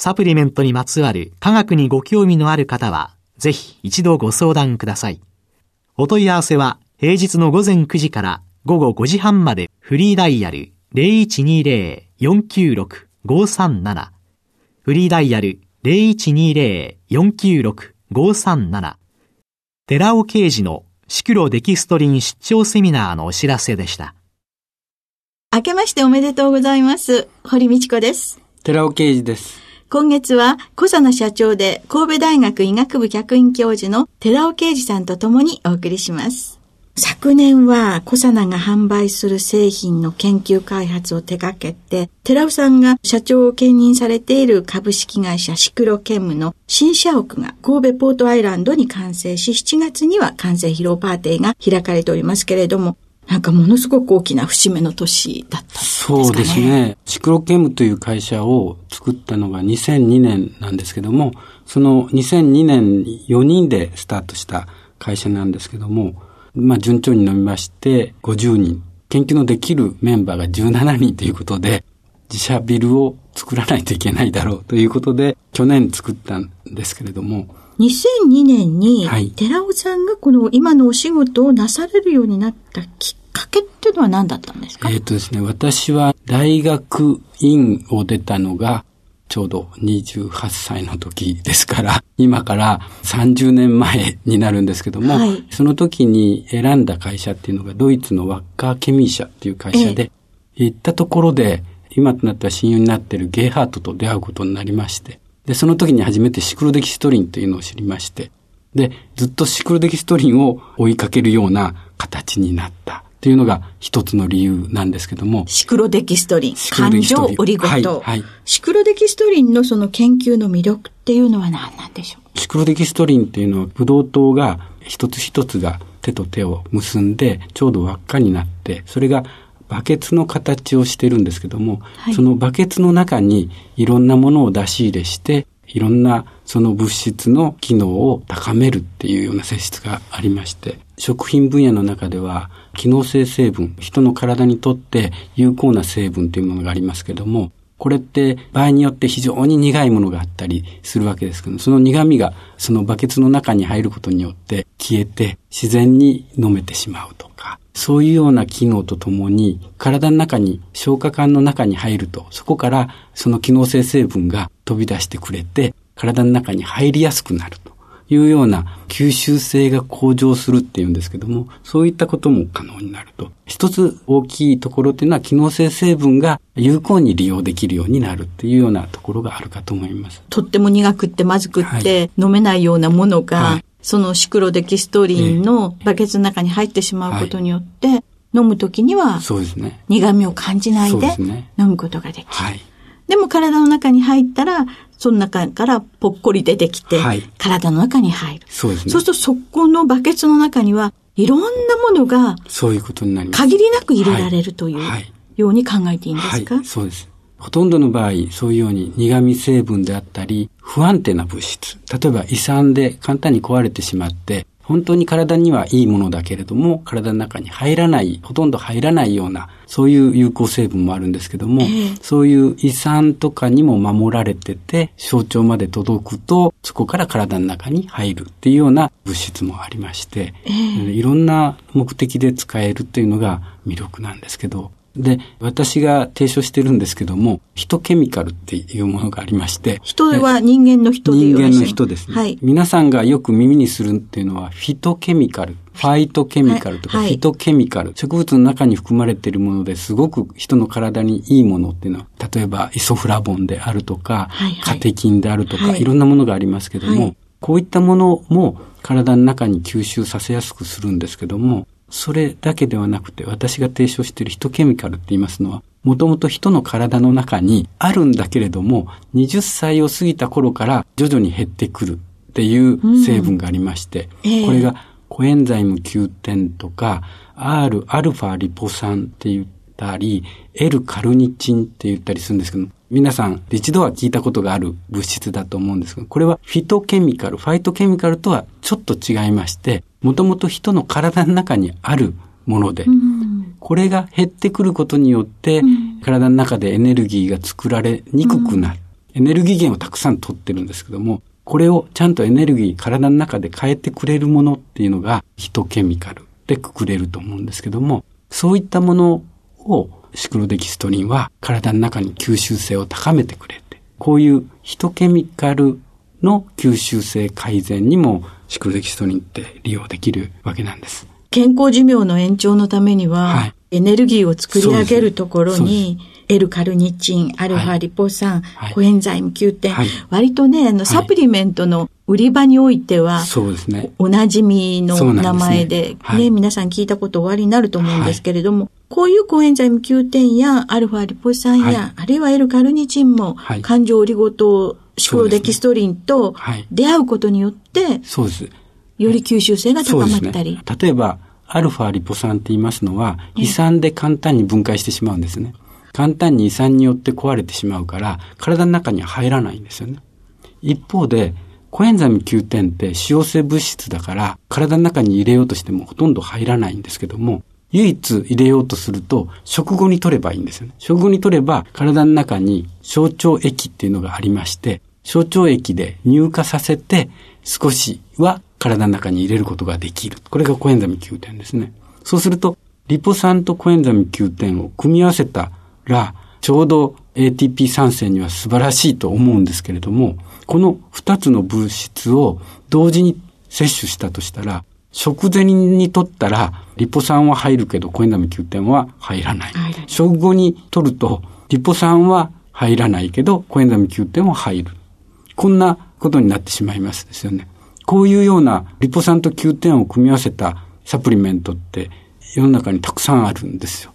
サプリメントにまつわる科学にご興味のある方は、ぜひ一度ご相談ください。お問い合わせは平日の午前9時から午後5時半までフリーダイヤル0120-496-537フリーダイヤル0120-496-537寺尾刑事のシクロデキストリン出張セミナーのお知らせでした。明けましておめでとうございます。堀道子です。寺尾刑事です。今月は、小佐野社長で神戸大学医学部客員教授の寺尾啓二さんと共にお送りします。昨年は、小佐奈が販売する製品の研究開発を手掛けて、寺尾さんが社長を兼任されている株式会社シクロケムの新社屋が神戸ポートアイランドに完成し、7月には完成披露パーティーが開かれておりますけれども、なんかものすごく大きな節目の年だったんですかね。そうですね。シクロケムという会社を作ったのが2002年なんですけども、その2002年に4人でスタートした会社なんですけども、まあ順調に伸びまして50人、研究のできるメンバーが17人ということで、自社ビルを作らないといけないだろうということで、去年作ったんですけれども、2002年に、寺尾さんがこの今のお仕事をなされるようになったきっかけっていうのは何だったんですかえっ、とですね、私は大学院を出たのが、ちょうど28歳の時ですから、今から30年前になるんですけども、はい、その時に選んだ会社っていうのがドイツのワッカーケミー社っていう会社で、え行ったところで、今となったら親友になっているゲイハートと出会うことになりまして、で、その時に初めてシクロデキストリンというのを知りまして、で、ずっとシクロデキストリンを追いかけるような形になったっていうのが一つの理由なんですけども。シクロデキストリン。感情オリゴ糖。はい、はい。シクロデキストリンのその研究の魅力っていうのは何なんでしょう？シクロデキストリンっていうのはブドウ糖が一つ一つが手と手を結んでちょうど輪っかになって、それがバケツの形をしてるんですけども、はい、そのバケツの中にいろんなものを出し入れして、いろんなその物質の機能を高めるっていうような性質がありまして、食品分野の中では機能性成分、人の体にとって有効な成分というものがありますけども、これって場合によって非常に苦いものがあったりするわけですけど、その苦味がそのバケツの中に入ることによって消えて自然に飲めてしまうとか、そういうような機能とともに体の中に消化管の中に入ると、そこからその機能性成分が飛び出してくれて体の中に入りやすくなると。いうような吸収性が向上するっていうんですけども、そういったことも可能になると。一つ大きいところっていうのは機能性成分が有効に利用できるようになるっていうようなところがあるかと思います。とっても苦くってまずくって飲めないようなものが、はい、そのシクロデキストリンのバケツの中に入ってしまうことによって、はい、飲むときには、そうですね。苦味を感じないで飲むことができる。はい。でも体の中に入ったら、その中からぽっこり出てきて、はい、体の中に入る。そうですね。そうするとそこのバケツの中には、いろんなものが、そういうことになります。限りなく入れられるという、ように考えていいんですか、はい、そうです。ほとんどの場合、そういうように苦味成分であったり、不安定な物質。例えば胃酸で簡単に壊れてしまって、本当に体にはいいものだけれども、体の中に入らない、ほとんど入らないような、そういう有効成分もあるんですけども、えー、そういう胃酸とかにも守られてて、小腸まで届くと、そこから体の中に入るっていうような物質もありまして、えー、いろんな目的で使えるっていうのが魅力なんですけど、で、私が提唱してるんですけども、ヒトケミカルっていうものがありまして。人は人間の人で人間の人ですね。はい。皆さんがよく耳にするっていうのは、フィトケミカル。ファイトケミカルとか、フィトケミカル、はい、植物の中に含まれているものですごく人の体にいいものっていうのは、例えばイソフラボンであるとか、はいはい、カテキンであるとか、はい、いろんなものがありますけども、はい、こういったものも体の中に吸収させやすくするんですけども、それだけではなくて、私が提唱しているヒトケミカルって言いますのは、もともと人の体の中にあるんだけれども、20歳を過ぎた頃から徐々に減ってくるっていう成分がありまして、うんえ。ー、これがコエンザイム Q10 とか、Rα リポ酸って言ったり、L カルニチンって言ったりするんですけど、皆さん一度は聞いたことがある物質だと思うんですけど、これはフィトケミカル、ファイトケミカルとはちょっと違いまして、もともと人の体の中にあるもので、うん、これが減ってくることによって、うん、体の中でエネルギーが作られにくくなる。うん、エネルギー源をたくさん取ってるんですけども、これをちゃんとエネルギー、体の中で変えてくれるものっていうのが、ヒトケミカルでくくれると思うんですけども、そういったものをシクロデキストリンは体の中に吸収性を高めてくれて、こういうヒトケミカルの吸収性改善にもシクロデキストリンって利用できるわけなんです。健康寿命の延長のためには、はい、エネルギーを作り上げるところに、L カルニチン、アルファリポ酸、はい、コエンザイム Q10、はい、割とね、あの、サプリメントの売り場においては、そうですね。おなじみの名前で、ね、ね皆さん聞いたことおありになると思うんですけれども、こういうコエンザイム Q10 やアルファリポ酸や、あるいは L カルニチンも、感情オリゴ糖、シクロデキストリンと出会うことによって、そうです。より吸収性が高まったり。ね、例えば、アルファリポ酸って言いますのは、胃酸で簡単に分解してしまうんですね。簡単に胃酸によって壊れてしまうから、体の中には入らないんですよね。一方で、コエンザミ Q10 って使用性物質だから、体の中に入れようとしてもほとんど入らないんですけども、唯一入れようとすると、食後に取ればいいんですよね。食後に取れば、体の中に小腸液っていうのがありまして、小腸液で乳化させて、少しは体の中に入れることができる。これがコエンザミ Q10 ですね。そうすると、リポ酸とコエンザミ Q10 を組み合わせたら、ちょうど ATP 酸性には素晴らしいと思うんですけれども、この二つの物質を同時に摂取したとしたら、食前に取ったら、リポ酸は入るけど、コエンザイム Q10 は入らない。食後に取ると、リポ酸は入らないけど、コエンザイム Q10 は入る。こんなことになってしまいますですよね。こういうようなリポ酸と Q10 を組み合わせたサプリメントって世の中にたくさんあるんですよ。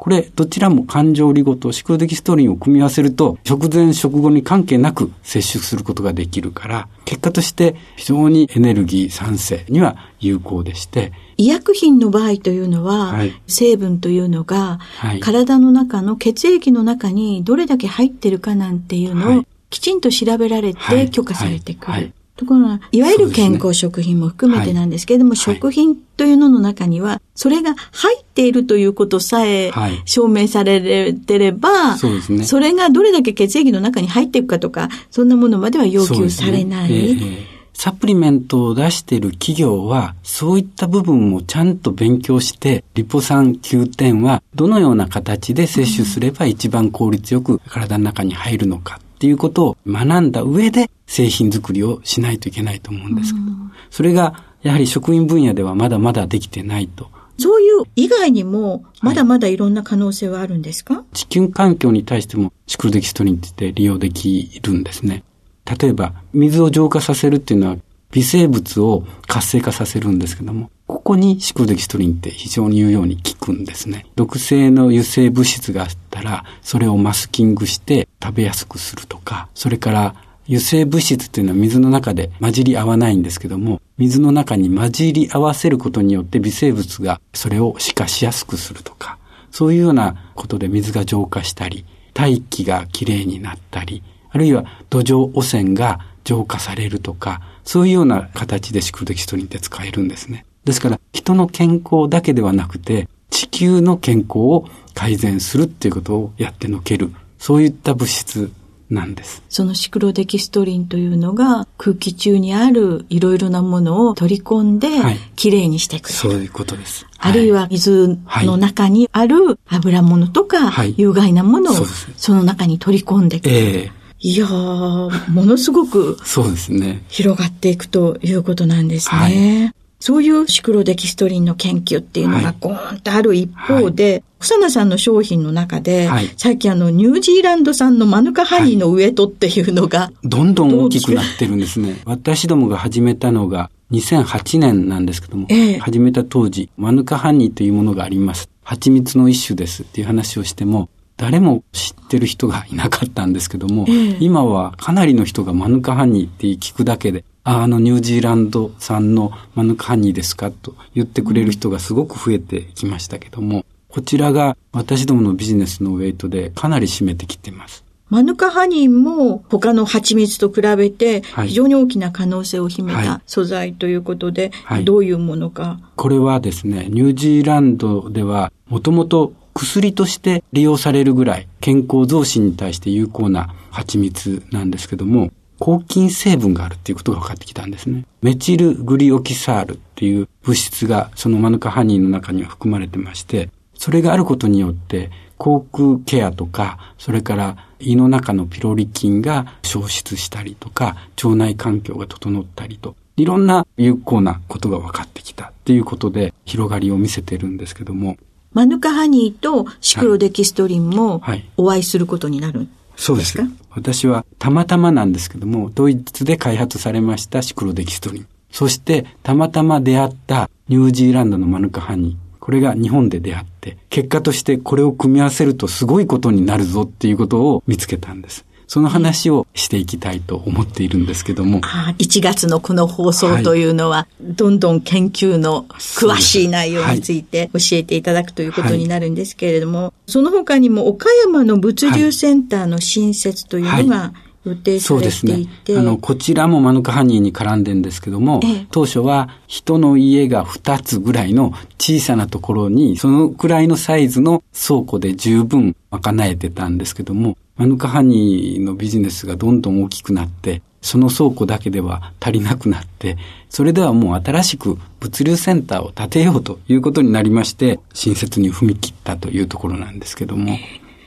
これ、どちらも感情リゴとシクロデキストリンを組み合わせると、食前食後に関係なく摂取することができるから、結果として非常にエネルギー酸性には有効でして、医薬品の場合というのは、はい、成分というのが、はい、体の中の血液の中にどれだけ入ってるかなんていうのを、きちんと調べられて許可されてくる。ところが、いわゆる健康食品も含めてなんですけれども、ねはい、食品というのの中には、それが入っているということさえ証明されてれば、はい、そうですね、それがどれだけ血液の中に入っていくかとか、そんなものまでは要求されない。ね。えー、サプリメントを出している企業は、そういった部分もちゃんと勉強して、リポ酸9点はどのような形で摂取すれば一番効率よく体の中に入るのかっていうことを学んだ上で製品作りをしないといけないと思うんですけど、それがやはり食品分野ではまだまだできてないと。そういう以外にも、まだまだいろんな可能性はあるんですか、はい、地球環境に対してもシクロデキストリンって利用できるんですね。例えば、水を浄化させるっていうのは微生物を活性化させるんですけども、ここにシクロデキストリンって非常に言うように効くんですね。毒性の油性物質があったら、それをマスキングして食べやすくするとか、それから油性物質っていうのは水の中で混じり合わないんですけども、水の中に混じり合わせることによって微生物がそれを死化しやすくするとか、そういうようなことで水が浄化したり、大気がきれいになったり、あるいは土壌汚染が浄化されるとか、そういうような形でシクロデキストリンって使えるんですね。ですから、人の健康だけではなくて、地球の健康を改善するっていうことをやってのける。そういった物質なんです。そのシクロデキストリンというのが空気中にあるいろいろなものを取り込んで、きれいにしてくれる、そういうことです。あるいは水の中にある油物とか、有害なものをその中に取り込んでくれる。えーいやー、ものすごく、そうですね。広がっていくということなんですね。はい、そういうシクロデキストリンの研究っていうのがゴーンとある一方で、はい、草名さんの商品の中で、はい、最近あの、ニュージーランド産のマヌカハニーのウエトっていうのが、どんどん大きくなってるんですね。私どもが始めたのが2008年なんですけども、え始めた当時、マヌカハニーというものがあります。蜂蜜の一種ですっていう話をしても、誰も知ってる人がいなかったんですけども、え。今はかなりの人がマヌカハニーって聞くだけで、あのニュージーランド産のマヌカハニーですかと言ってくれる人がすごく増えてきましたけども、こちらが私どものビジネスのウェイトでかなり占めてきています。マヌカハニーも他の蜂蜜と比べて非常に大きな可能性を秘めた素材ということで、どういうものか。これはですね、ニュージーランドではもともと薬として利用されるぐらい健康増進に対して有効な蜂蜜なんですけども、抗菌成分があるっていうことが分かってきたんですね。メチルグリオキサールっていう物質がそのマヌカハニーの中には含まれてまして、それがあることによって口腔ケアとか、それから胃の中のピロリ菌が消失したりとか、腸内環境が整ったりと、いろんな有効なことが分かってきたっていうことで広がりを見せてるんですけども。マヌカハニーとシクロデキストリンもお会いすることになるそうです。私はたまたまなんですけども、ドイツで開発されましたシクロデキストリン。そしてたまたま出会ったニュージーランドのマヌカハニー。これが日本で出会って、結果としてこれを組み合わせるとすごいことになるぞっていうことを見つけたんです。その話をしていきたいと思っているんですけども。あ1月のこの放送というのは、はい、どんどん研究の詳しい内容について教えていただくということになるんですけれども、はい、その他にも岡山の物流センターの新設というのが、はい予定されていて。そうですね。あの、こちらもマヌカハニーに絡んでんですけども、ええ、当初は人の家が2つぐらいの小さなところに、そのくらいのサイズの倉庫で十分賄えてたんですけども、マヌカハニーのビジネスがどんどん大きくなって、その倉庫だけでは足りなくなって、それではもう新しく物流センターを建てようということになりまして、新設に踏み切ったというところなんですけども。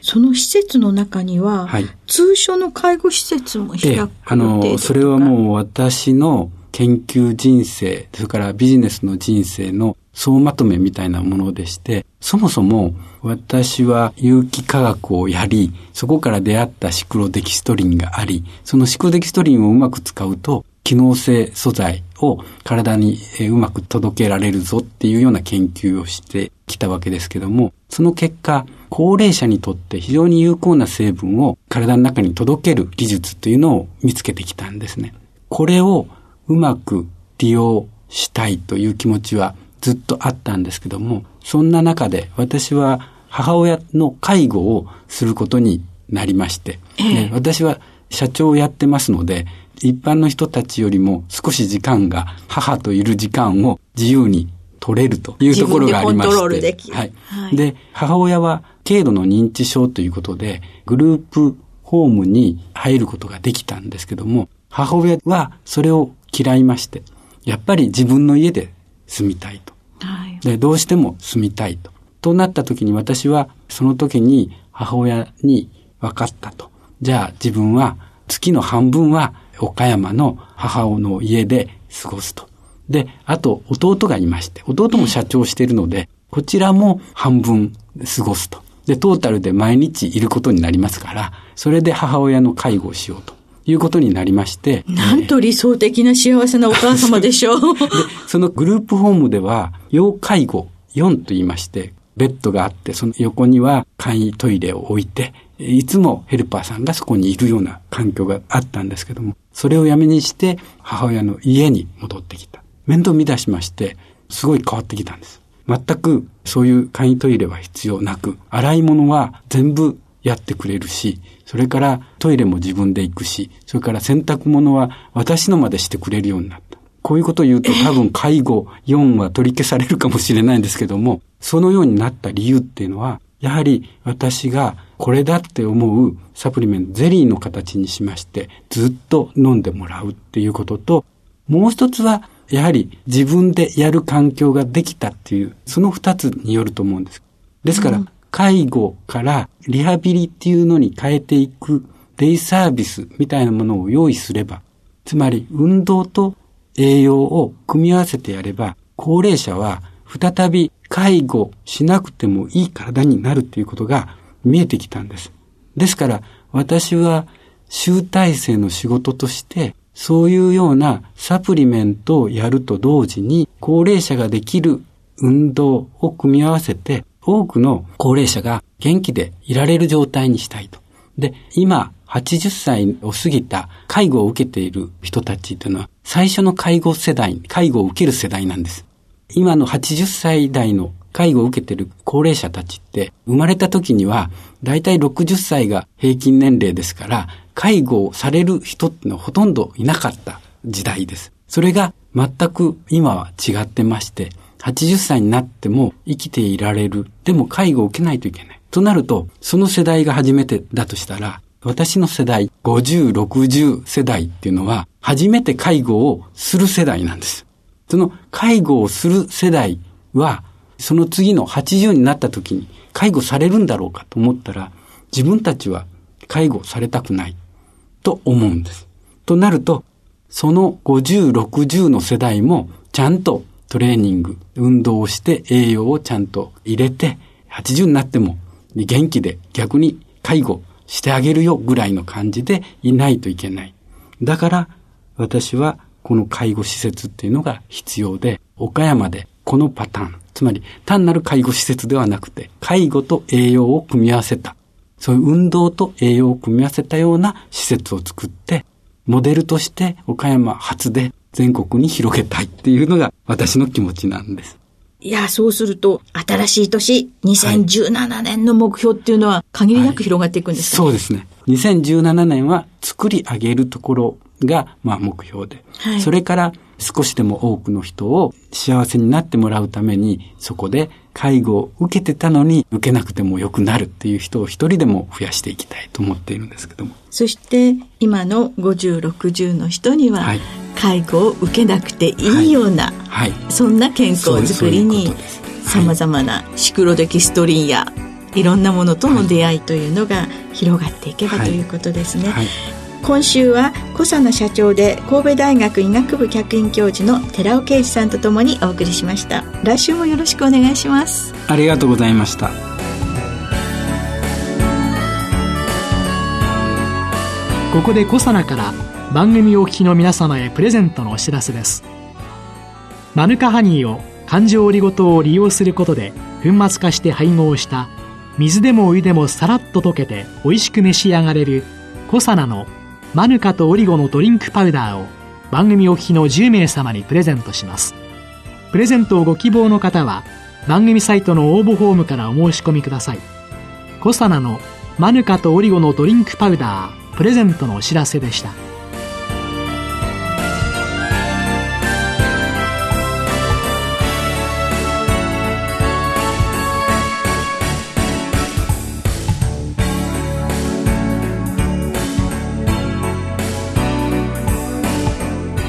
その施設の中には、はい、通所の介護施設も開くあの、それはもう私の研究人生、それからビジネスの人生の総まとめみたいなものでして、そもそも私は有機化学をやり、そこから出会ったシクロデキストリンがあり、そのシクロデキストリンをうまく使うと、機能性素材を体にうまく届けられるぞっていうような研究をしてきたわけですけども、その結果、高齢者にとって非常に有効な成分を体の中に届ける技術というのを見つけてきたんですね。これをうまく利用したいという気持ちはずっとあったんですけども、そんな中で私は母親の介護をすることになりまして、ええ、私は社長をやってますので、一般の人たちよりも少し時間が母といる時間を自由に取れるというところがありまして。はい。はい、で、母親は軽度の認知症ということで、グループホームに入ることができたんですけども、母親はそれを嫌いまして、やっぱり自分の家で住みたいと。はい、で、どうしても住みたいと。となった時に私は、その時に母親に分かったと。じゃあ自分は月の半分は岡山の母の家で過ごすと。で、あと弟がいまして、弟も社長しているので、こちらも半分過ごすと。で、トータルで毎日いることになりますから、それで母親の介護をしようと。いうことになりまして。なんと理想的な幸せなお母様でしょう。で、そのグループホームでは、要介護4と言いまして、ベッドがあって、その横には簡易トイレを置いて、いつもヘルパーさんがそこにいるような環境があったんですけども、それをやめにして母親の家に戻ってきた。面倒見出しまして、すごい変わってきたんです。全くそういう簡易トイレは必要なく、洗い物は全部やってくれるし、それからトイレも自分で行くし、それから洗濯物は私のまでしてくれるようになった。こういうことを言うと多分介護4は取り消されるかもしれないんですけども、そのようになった理由っていうのは、やはり私がこれだって思うサプリメント、ゼリーの形にしまして、ずっと飲んでもらうっていうことと、もう一つは、やはり自分でやる環境ができたっていう、その二つによると思うんです。ですから、うん、介護からリハビリっていうのに変えていくデイサービスみたいなものを用意すれば、つまり運動と栄養を組み合わせてやれば、高齢者は再び介護しなくてもいい体になるっていうことが見えてきたんです。ですから私は集大成の仕事としてそういうようなサプリメントをやると同時に高齢者ができる運動を組み合わせて多くの高齢者が元気でいられる状態にしたいと。で、今80歳を過ぎた介護を受けている人たちというのは最初の介護世代、介護を受ける世代なんです。今の80歳代の介護を受けている高齢者たちって生まれた時にはだいたい60歳が平均年齢ですから介護をされる人ってのはほとんどいなかった時代です。それが全く今は違ってまして80歳になっても生きていられる。でも介護を受けないといけない。となると、その世代が初めてだとしたら、私の世代、50、60世代っていうのは、初めて介護をする世代なんです。その介護をする世代は、その次の80になった時に介護されるんだろうかと思ったら、自分たちは介護されたくないと思うんです。となると、その50、60の世代もちゃんとトレーニング、運動をして栄養をちゃんと入れて、80になっても元気で逆に介護してあげるよぐらいの感じでいないといけない。だから私はこの介護施設っていうのが必要で、岡山でこのパターン、つまり単なる介護施設ではなくて、介護と栄養を組み合わせた、そういう運動と栄養を組み合わせたような施設を作って、モデルとして岡山初で全国に広げたいっていうのが私の気持ちなんです。いや、そうすると、新しい年、2017年の目標っていうのは限りなく広がっていくんですか、ねはい、そうですね。2017年は作り上げるところが、まあ、目標で、はい、それから少しでも多くの人を幸せになってもらうために、そこで介護を受けてたのに受けなくても良くなるっていう人を一人でも増やしていきたいと思っているんですけども。そして今の50、60の人には、介護を受けなくていいような、はい、はい、そんな健康づくりにさまざまなシクロデキストリンやいろんなものとの出会いというのが広がっていけばということですね。はい。今週は小佐野社長で神戸大学医学部客員教授の寺尾啓二さんとともにお送りしました。来週もよろしくお願いします。ありがとうございました。ここで小佐野から番組お聞きの皆様へプレゼントのお知らせです。マヌカハニーを環状オリゴ糖を利用することで粉末化して配合した水でもお湯でもさらっと溶けて美味しく召し上がれるコサナのマヌカとオリゴのドリンクパウダーを番組お聞きの10名様にプレゼントします。プレゼントをご希望の方は番組サイトの応募フォームからお申し込みください。コサナのマヌカとオリゴのドリンクパウダープレゼントのお知らせでした。